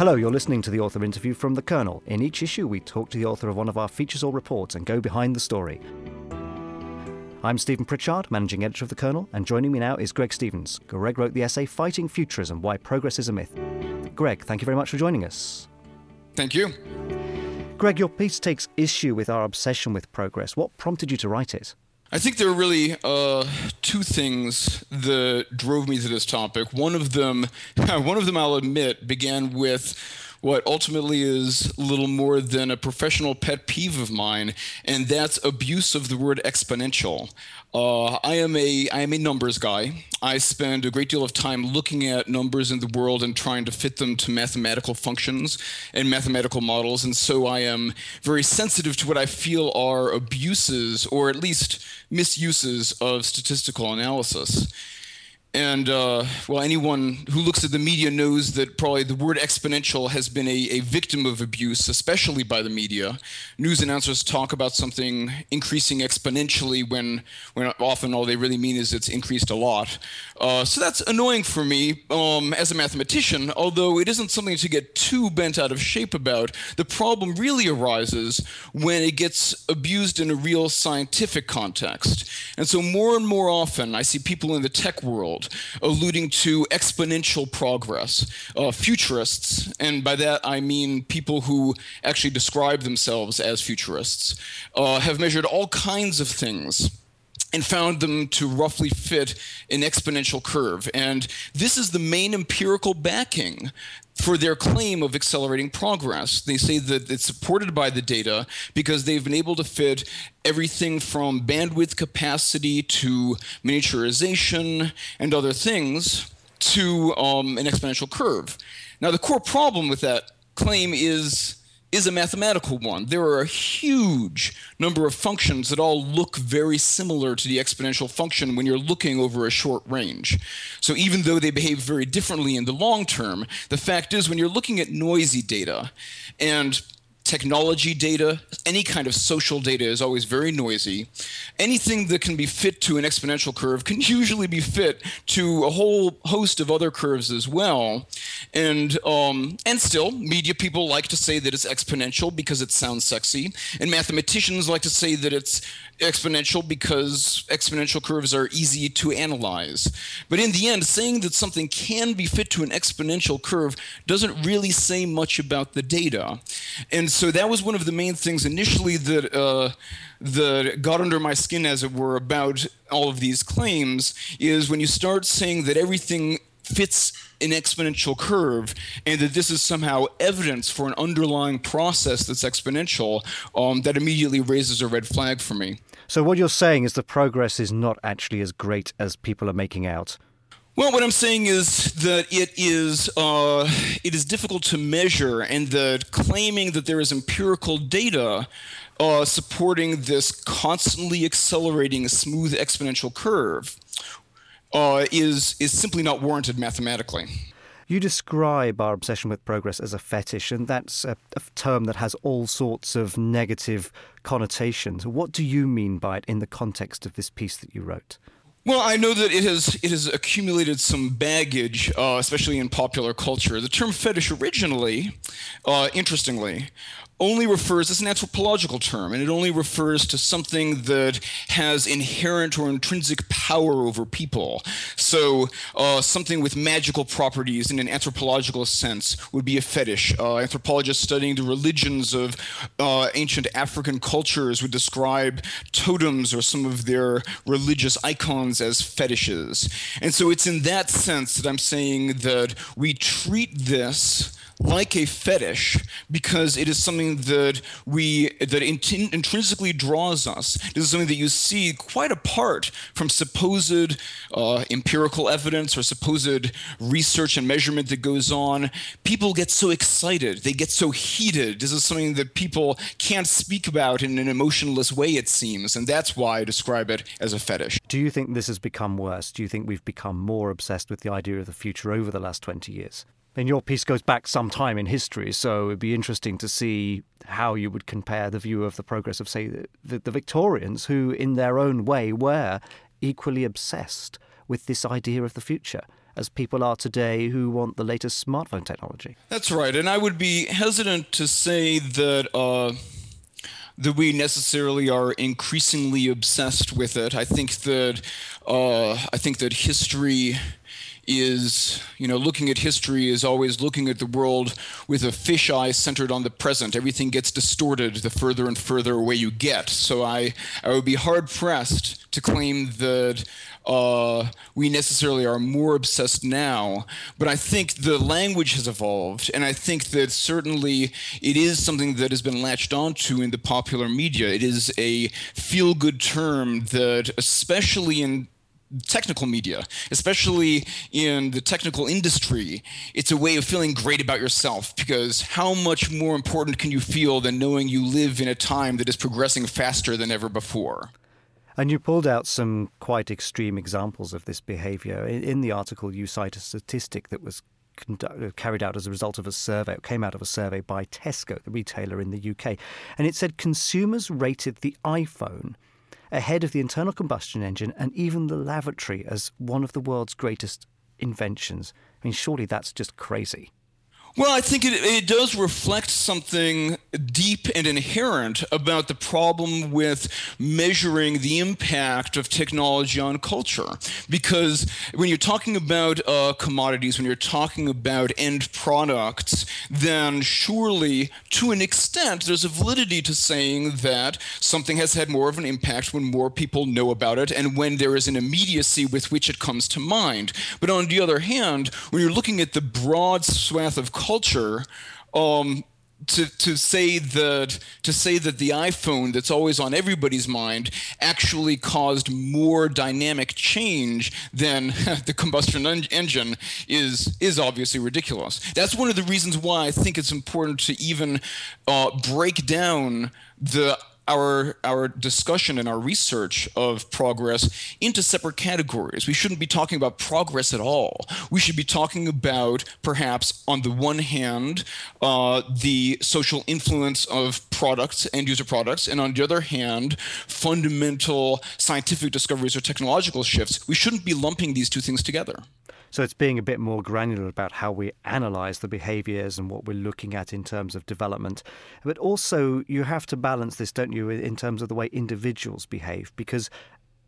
Hello, you're listening to the author interview from The Kernel. In each issue, we talk to the author of one of our features or reports and go behind the story. I'm Stephen Pritchard, managing editor of The Kernel, and joining me now is Greg Stevens. Greg wrote the essay Fighting Futurism Why Progress is a Myth. Greg, thank you very much for joining us. Thank you. Greg, your piece takes issue with our obsession with progress. What prompted you to write it? I think there are really uh, two things that drove me to this topic. One of them, one of them, I'll admit, began with what ultimately is little more than a professional pet peeve of mine, and that's abuse of the word exponential. Uh, I am a I am a numbers guy. I spend a great deal of time looking at numbers in the world and trying to fit them to mathematical functions and mathematical models, and so I am very sensitive to what I feel are abuses or at least misuses of statistical analysis. And uh, well, anyone who looks at the media knows that probably the word exponential has been a, a, victim of abuse, especially by the media. News announcers talk about something increasing exponentially when, when often all they really mean is it's increased a lot. Uh, so that's annoying for me um, as a mathematician, although it isn't something to get too bent out of shape about. The problem really arises when it gets abused in a real scientific context. And so more and more often, I see people in the tech world world, alluding to exponential progress. Uh, futurists, and by that I mean people who actually describe themselves as futurists, uh, have measured all kinds of things and found them to roughly fit an exponential curve. And this is the main empirical backing for their claim of accelerating progress. They say that it's supported by the data because they've been able to fit everything from bandwidth capacity to miniaturization and other things to um, an exponential curve. Now, the core problem with that claim is is a mathematical one. There are a huge number of functions that all look very similar to the exponential function when you're looking over a short range. So even though they behave very differently in the long term, the fact is when you're looking at noisy data and technology data, any kind of social data is always very noisy. Anything that can be fit to an exponential curve can usually be fit to a whole host of other curves as well. And um, and still, media people like to say that it's exponential because it sounds sexy, and mathematicians like to say that it's exponential because exponential curves are easy to analyze. But in the end, saying that something can be fit to an exponential curve doesn't really say much about the data. And so that was one of the main things initially that uh, that got under my skin, as it were, about all of these claims. Is when you start saying that everything fits an exponential curve and that this is somehow evidence for an underlying process that's exponential, um, that immediately raises a red flag for me. So, what you're saying is the progress is not actually as great as people are making out. Well, what I'm saying is that it is uh, it is difficult to measure, and that claiming that there is empirical data uh, supporting this constantly accelerating smooth exponential curve uh, is is simply not warranted mathematically. You describe our obsession with progress as a fetish, and that's a, a, term that has all sorts of negative connotations. What do you mean by it in the context of this piece that you wrote? Well, I know that it has it has accumulated some baggage, uh, especially in popular culture. The term fetish originally, uh, interestingly, only refers, it's an anthropological term, and it only refers to something that has inherent or intrinsic power over people. So, uh, something with magical properties in an anthropological sense would be a fetish. Uh, anthropologists studying the religions of uh, ancient African cultures would describe totems or some of their religious icons as fetishes. And so, it's in that sense that I'm saying that we treat this like a fetish because it is something that we that int- intrinsically draws us. This is something that you see quite apart from supposed uh, empirical evidence or supposed research and measurement that goes on. People get so excited, they get so heated. This is something that people can't speak about in an emotionless way, it seems, and that's why I describe it as a fetish. Do you think this has become worse? Do you think we've become more obsessed with the idea of the future over the last 20 years? And your piece goes back some time in history, so it'd be interesting to see how you would compare the view of the progress of, say, the, the, Victorians, who in their own way were equally obsessed with this idea of the future. as people are today who want the latest smartphone technology. That's right. And I would be hesitant to say that. Uh, that we necessarily are increasingly obsessed with it. I think that uh, I think that history is, you know, looking at history is always looking at the world with a fisheye centered on the present. Everything gets distorted the further and further away you get. So I, I would be hard pressed to claim that uh, we necessarily are more obsessed now. But I think the language has evolved, and I think that certainly it is something that has been latched onto in the popular media. It is a feel good term that, especially in technical media, especially in the technical industry, it's a way of feeling great about yourself because how much more important can you feel than knowing you live in a time that is progressing faster than ever before? And you pulled out some quite extreme examples of this behavior. In the article, you cite a statistic that was uh, carried out as a result of a survey, it came out of a survey by Tesco, the retailer in the UK. And it said consumers rated the iPhone ahead of the internal combustion engine and even the lavatory as one of the world's greatest inventions. I mean, surely that's just crazy. Well, I think it, it does reflect something deep and inherent about the problem with measuring the impact of technology on culture. Because when you're talking about uh, commodities, when you're talking about end products, then surely, to an extent, there's a validity to saying that something has had more of an impact when more people know about it and when there is an immediacy with which it comes to mind. But on the other hand, when you're looking at the broad swath of culture um, to to say that to say that the iPhone that's always on everybody's mind actually caused more dynamic change than the combustion en- engine is is obviously ridiculous. That's one of the reasons why I think it's important to even uh, break down the our our discussion and our research of progress into separate categories. We shouldn't be talking about progress at all. We should be talking about perhaps on the one hand uh, the social influence of products and user products, and on the other hand fundamental scientific discoveries or technological shifts. We shouldn't be lumping these two things together. So it's being a bit more granular about how we analyze the behaviors and what we're looking at in terms of development. But also, you have to balance this, don't you, in terms of the way individuals behave? Because,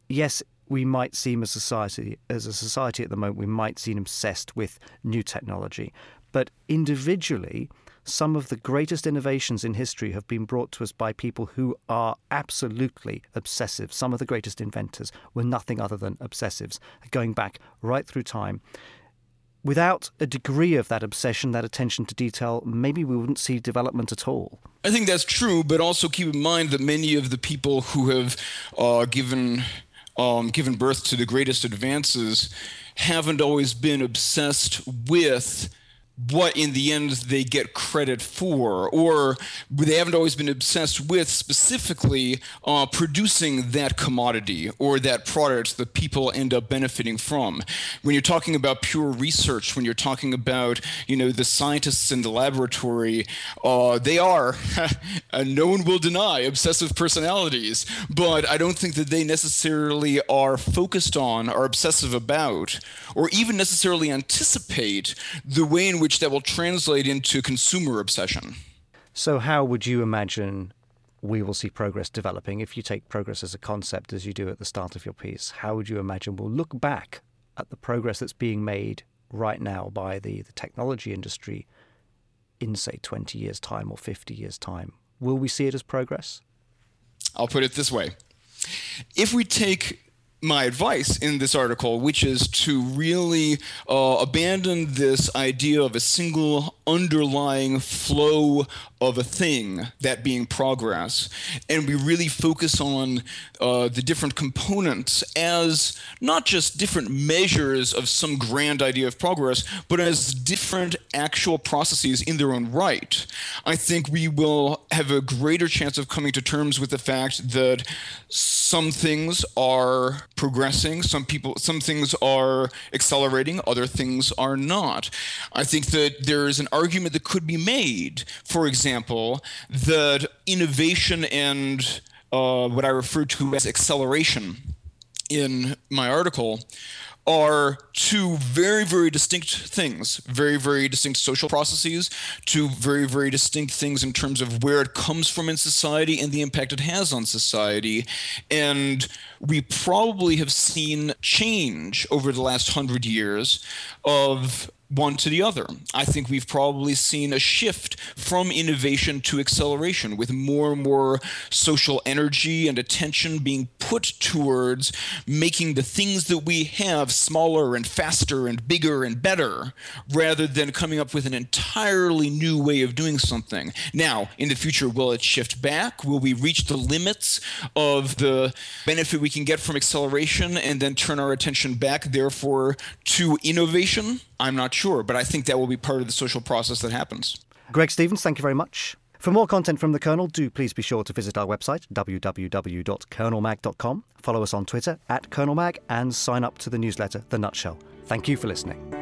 yes, we might seem a society as a society at the moment we might seem obsessed with new technology but individually some of the greatest innovations in history have been brought to us by people who are absolutely obsessive. Some of the greatest inventors were nothing other than obsessives, going back right through time. Without a degree of that obsession, that attention to detail, maybe we wouldn't see development at all. I think that's true, but also keep in mind that many of the people who have uh, given um, given birth to the greatest advances haven't always been obsessed with what in the end they get credit for, or they haven't always been obsessed with specifically uh, producing that commodity or that product that people end up benefiting from. When you're talking about pure research, when you're talking about you know the scientists in the laboratory, uh, they are, no one will deny, obsessive personalities. But I don't think that they necessarily are focused on, are obsessive about, or even necessarily anticipate the way in which that will translate into consumer obsession. So, how would you imagine we will see progress developing if you take progress as a concept as you do at the start of your piece? How would you imagine we'll look back at the progress that's being made right now by the, the technology industry in, say, 20 years' time or 50 years' time? Will we see it as progress? I'll put it this way. If we take my advice in this article, which is to really uh, abandon this idea of a single underlying flow of a thing, that being progress, and we really focus on uh, the different components as not just different measures of some grand idea of progress, but as different actual processes in their own right. I think we will have a greater chance of coming to terms with the fact that some things are progressing, some people, some things are accelerating, other things are not. I think that there is an argument that could be made, for example, that innovation and uh, what I refer to as acceleration in my article are two very, very distinct things, very, very distinct social processes, two very, very distinct things in terms of where it comes from in society and the impact it has on society. And we probably have seen change over the last hundred years of one to the other. I think we've probably seen a shift from innovation to acceleration with more and more social energy and attention being put towards making the things that we have smaller and faster and bigger and better rather than coming up with an entirely new way of doing something. Now, in the future, will it shift back? Will we reach the limits of the benefit we can get from acceleration and then turn our attention back, therefore, to innovation? I'm not sure, but I think that will be part of the social process that happens. Greg Stevens, thank you very much. For more content from the Kernel, do please be sure to visit our website, www.kernelmag.com, follow us on Twitter at KernelMag, and sign up to the newsletter, The Nutshell. Thank you for listening.